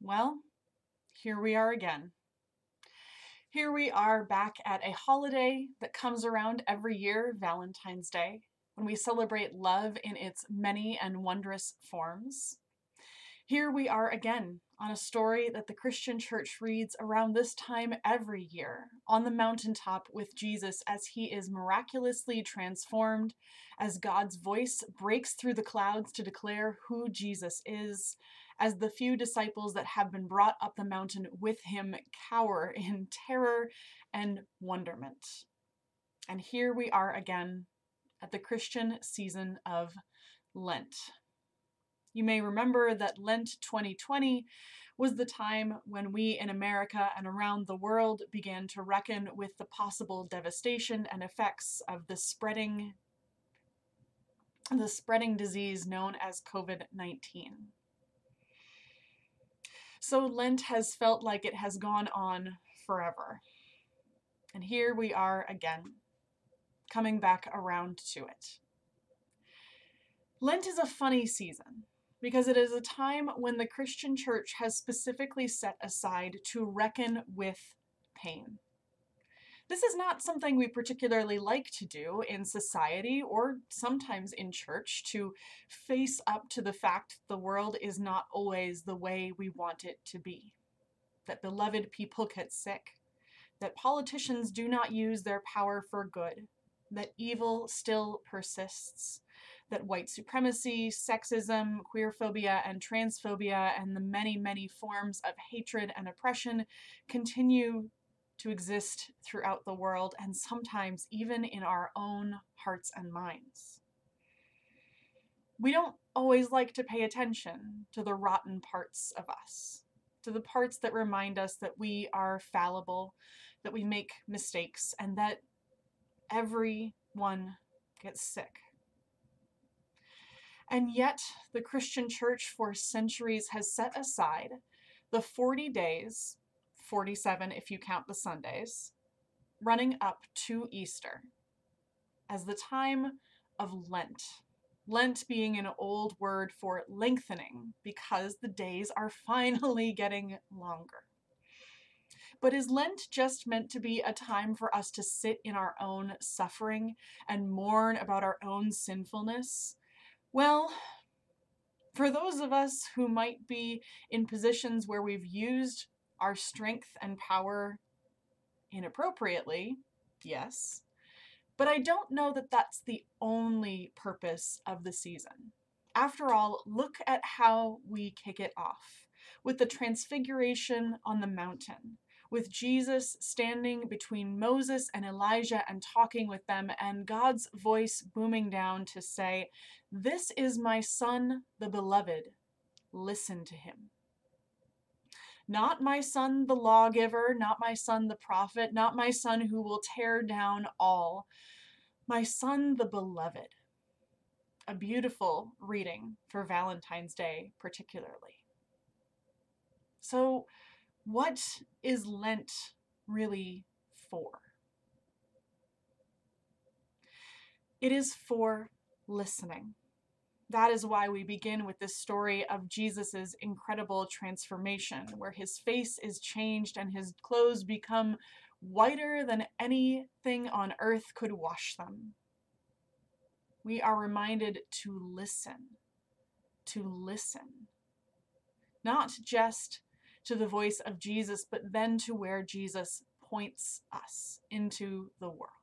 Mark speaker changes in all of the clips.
Speaker 1: Well, here we are again. Here we are back at a holiday that comes around every year, Valentine's Day, when we celebrate love in its many and wondrous forms. Here we are again on a story that the Christian church reads around this time every year on the mountaintop with Jesus as he is miraculously transformed, as God's voice breaks through the clouds to declare who Jesus is, as the few disciples that have been brought up the mountain with him cower in terror and wonderment. And here we are again at the Christian season of Lent. You may remember that Lent 2020 was the time when we in America and around the world began to reckon with the possible devastation and effects of the spreading the spreading disease known as COVID-19. So Lent has felt like it has gone on forever. And here we are again, coming back around to it. Lent is a funny season because it is a time when the Christian church has specifically set aside to reckon with pain. This is not something we particularly like to do in society or sometimes in church to face up to the fact the world is not always the way we want it to be. That beloved people get sick, that politicians do not use their power for good, that evil still persists, that white supremacy, sexism, queerphobia, and transphobia, and the many, many forms of hatred and oppression continue to exist throughout the world and sometimes even in our own hearts and minds. We don't always like to pay attention to the rotten parts of us, to the parts that remind us that we are fallible, that we make mistakes, and that everyone gets sick. And yet, the Christian church for centuries has set aside the 40 days 47 if you count the Sundays, running up to Easter as the time of Lent. Lent being an old word for lengthening because the days are finally getting longer. But is Lent just meant to be a time for us to sit in our own suffering and mourn about our own sinfulness? Well, for those of us who might be in positions where we've used our strength and power inappropriately, yes. But I don't know that that's the only purpose of the season. After all, look at how we kick it off with the transfiguration on the mountain, with Jesus standing between Moses and Elijah and talking with them, and God's voice booming down to say, This is my son, the beloved. Listen to him. Not my son, the lawgiver, not my son, the prophet, not my son who will tear down all. My son, the beloved. A beautiful reading for Valentine's Day, particularly. So, what is Lent really for? It is for listening. That is why we begin with this story of Jesus' incredible transformation, where his face is changed and his clothes become whiter than anything on earth could wash them. We are reminded to listen, to listen, not just to the voice of Jesus, but then to where Jesus points us into the world.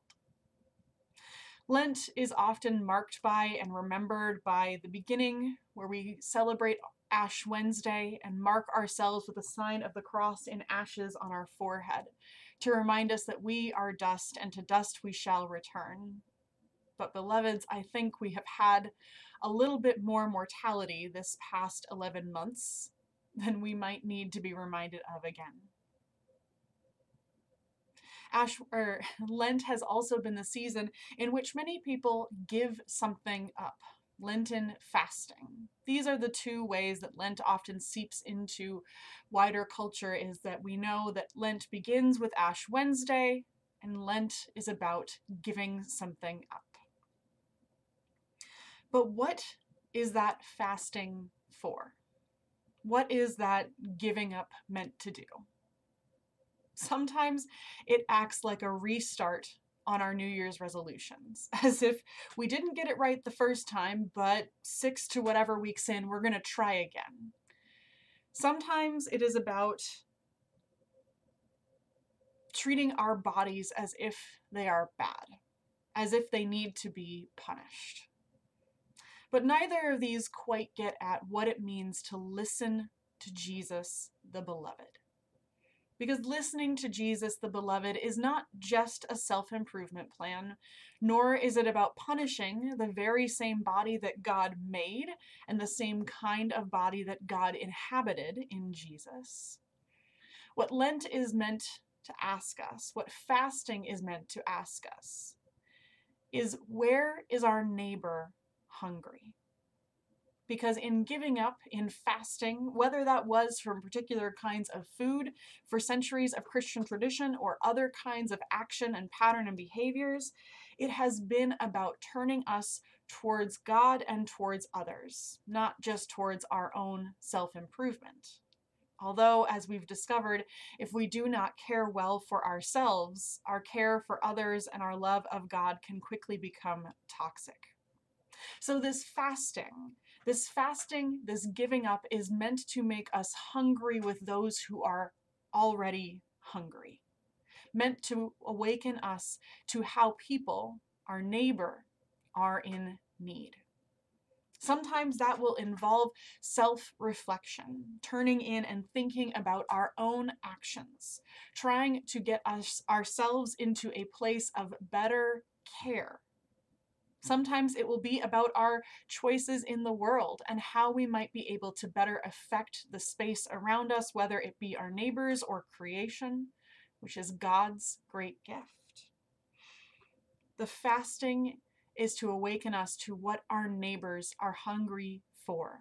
Speaker 1: Lent is often marked by and remembered by the beginning, where we celebrate Ash Wednesday and mark ourselves with a sign of the cross in ashes on our forehead to remind us that we are dust and to dust we shall return. But, beloveds, I think we have had a little bit more mortality this past 11 months than we might need to be reminded of again. Ash or Lent has also been the season in which many people give something up. Lenten fasting. These are the two ways that Lent often seeps into wider culture is that we know that Lent begins with Ash Wednesday and Lent is about giving something up. But what is that fasting for? What is that giving up meant to do? Sometimes it acts like a restart on our New Year's resolutions, as if we didn't get it right the first time, but six to whatever weeks in, we're going to try again. Sometimes it is about treating our bodies as if they are bad, as if they need to be punished. But neither of these quite get at what it means to listen to Jesus the Beloved. Because listening to Jesus the Beloved is not just a self improvement plan, nor is it about punishing the very same body that God made and the same kind of body that God inhabited in Jesus. What Lent is meant to ask us, what fasting is meant to ask us, is where is our neighbor hungry? Because in giving up, in fasting, whether that was from particular kinds of food for centuries of Christian tradition or other kinds of action and pattern and behaviors, it has been about turning us towards God and towards others, not just towards our own self improvement. Although, as we've discovered, if we do not care well for ourselves, our care for others and our love of God can quickly become toxic. So, this fasting, this fasting, this giving up is meant to make us hungry with those who are already hungry, meant to awaken us to how people, our neighbor, are in need. Sometimes that will involve self reflection, turning in and thinking about our own actions, trying to get us ourselves into a place of better care Sometimes it will be about our choices in the world and how we might be able to better affect the space around us, whether it be our neighbors or creation, which is God's great gift. The fasting is to awaken us to what our neighbors are hungry for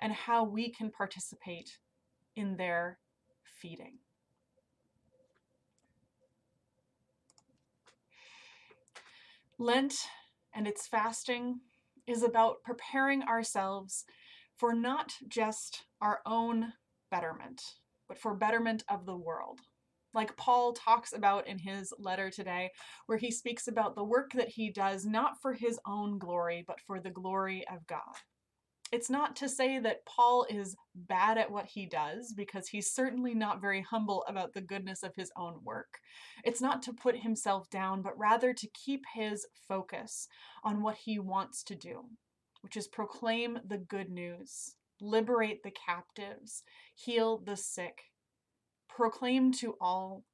Speaker 1: and how we can participate in their feeding. Lent and its fasting is about preparing ourselves for not just our own betterment, but for betterment of the world. Like Paul talks about in his letter today, where he speaks about the work that he does not for his own glory, but for the glory of God. It's not to say that Paul is bad at what he does, because he's certainly not very humble about the goodness of his own work. It's not to put himself down, but rather to keep his focus on what he wants to do, which is proclaim the good news, liberate the captives, heal the sick, proclaim to all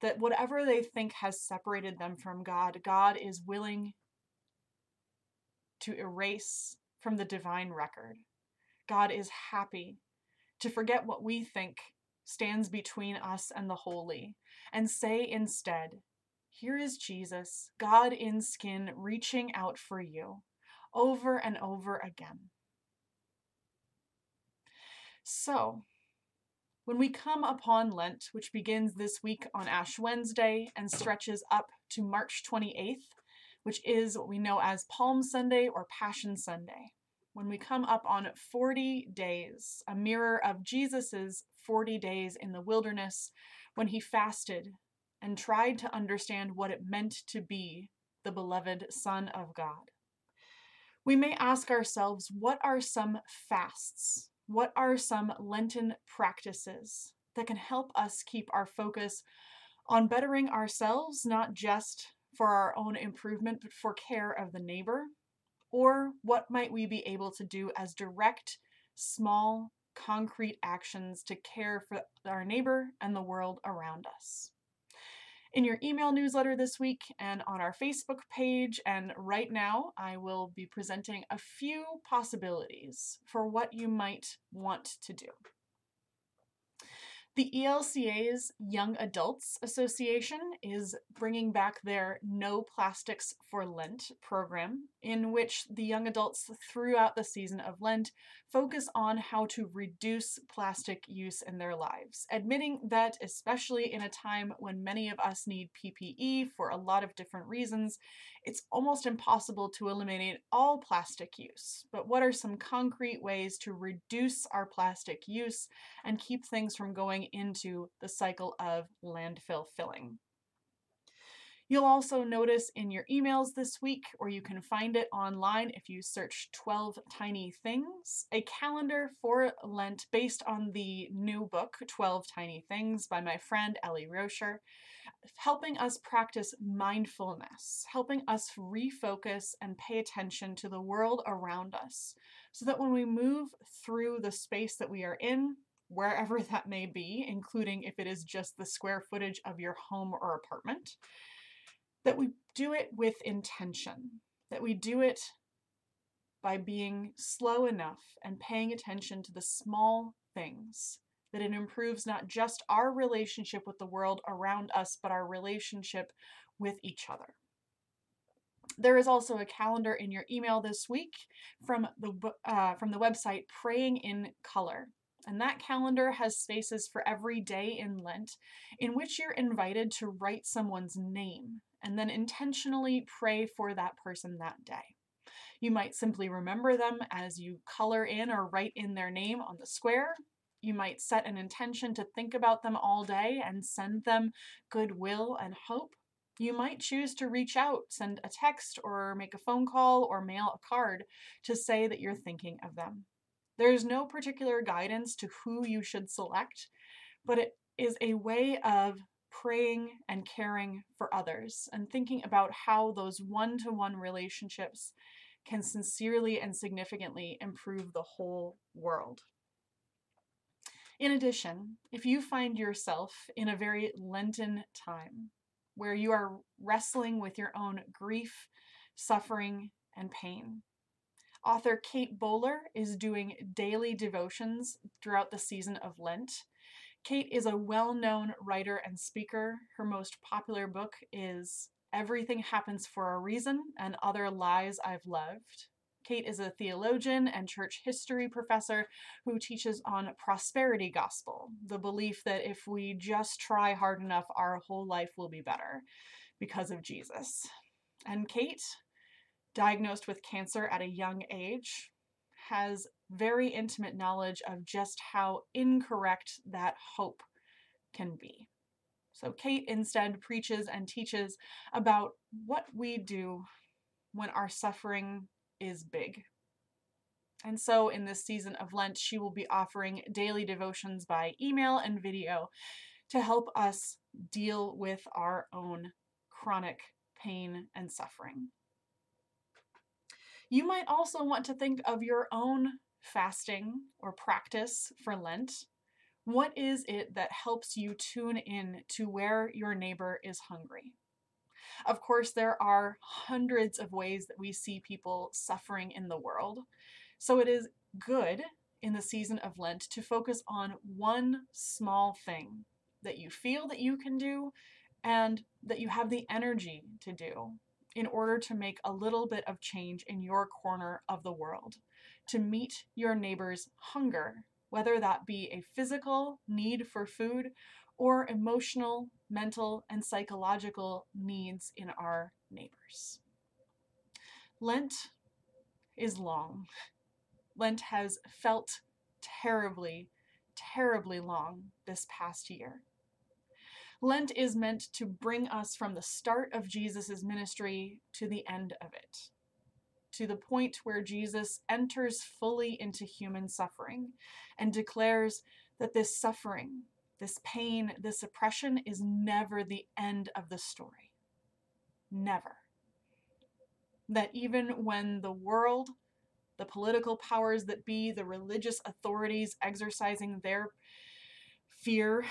Speaker 1: that whatever they think has separated them from God, God is willing to erase from the divine record. God is happy to forget what we think stands between us and the holy and say instead, Here is Jesus, God in skin, reaching out for you over and over again. So, when we come upon Lent, which begins this week on Ash Wednesday and stretches up to March 28th, which is what we know as Palm Sunday or Passion Sunday. When we come up on 40 days, a mirror of Jesus's 40 days in the wilderness when he fasted and tried to understand what it meant to be the beloved Son of God. We may ask ourselves what are some fasts? What are some Lenten practices that can help us keep our focus on bettering ourselves, not just for our own improvement, but for care of the neighbor? Or what might we be able to do as direct, small, concrete actions to care for our neighbor and the world around us? in your email newsletter this week and on our Facebook page. And right now, I will be presenting a few possibilities for what you might want to do. The ELCA's Young Adults Association is bringing back their No Plastics for Lent program, in which the young adults throughout the season of Lent focus on how to reduce plastic use in their lives, admitting that, especially in a time when many of us need PPE for a lot of different reasons, It's almost impossible to eliminate all plastic use, but what are some concrete ways to reduce our plastic use and keep things from going into the cycle of landfill filling? You'll also notice in your emails this week, or you can find it online if you search 12 Tiny Things, a calendar for Lent based on the new book, 12 Tiny Things, by my friend Ellie Roscher, helping us practice mindfulness, helping us refocus and pay attention to the world around us, so that when we move through the space that we are in, wherever that may be, including if it is just the square footage of your home or apartment, that we do it with intention, that we do it by being slow enough and paying attention to the small things, that it improves not just our relationship with the world around us, but our relationship with each other. There is also a calendar in your email this week from the uh, from the website Praying in Color. And that calendar has spaces for every day in Lent in which you're invited to write someone's name and then intentionally pray for that person that day. You might simply remember them as you color in or write in their name on the square. You might set an intention to think about them all day and send them goodwill and hope. You might choose to reach out, send a text, or make a phone call, or mail a card to say that you're thinking of them. There's no particular guidance to who you should select, but it is a way of praying and caring for others and thinking about how those one to one relationships can sincerely and significantly improve the whole world. In addition, if you find yourself in a very Lenten time where you are wrestling with your own grief, suffering, and pain, author Kate Bowler is doing daily devotions throughout the season of Lent Kate is a well known writer and speaker. Her most popular book is Everything Happens for a Reason and Other Lies I've Loved. Kate is a theologian and church history professor who teaches on prosperity gospel, the belief that if we just try hard enough, our whole life will be better because of Jesus. And Kate, diagnosed with cancer at a young age, has very intimate knowledge of just how incorrect that hope can be. So, Kate instead preaches and teaches about what we do when our suffering is big. And so, in this season of Lent, she will be offering daily devotions by email and video to help us deal with our own chronic pain and suffering. You might also want to think of your own fasting or practice for Lent. What is it that helps you tune in to where your neighbor is hungry? Of course, there are hundreds of ways that we see people suffering in the world. So it is good in the season of Lent to focus on one small thing that you feel that you can do and that you have the energy to do in order to make a little bit of change in your corner of the world, to meet your neighbor's hunger, whether that be a physical need for food or emotional, mental, and psychological needs in our neighbors. Lent is long. Lent has felt terribly, terribly long this past year. Lent is meant to bring us from the start of Jesus' ministry to the end of it, to the point where Jesus enters fully into human suffering and declares that this suffering, this pain, this oppression is never the end of the story. Never. That even when the world, the political powers that be, the religious authorities exercising their fear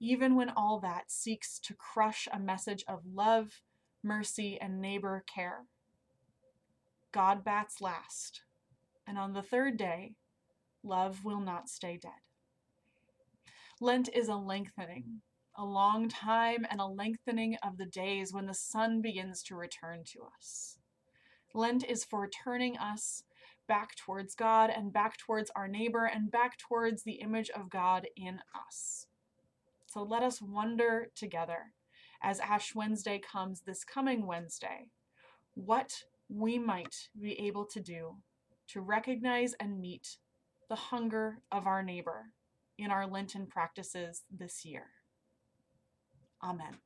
Speaker 1: even when all that seeks to crush a message of love, mercy, and neighbor care. God bats last, and on the third day, love will not stay dead. Lent is a lengthening, a long time and a lengthening of the days when the sun begins to return to us. Lent is for turning us back towards God and back towards our neighbor and back towards the image of God in us. So let us wonder together as Ash Wednesday comes this coming Wednesday what we might be able to do to recognize and meet the hunger of our neighbor in our Lenten practices this year. Amen.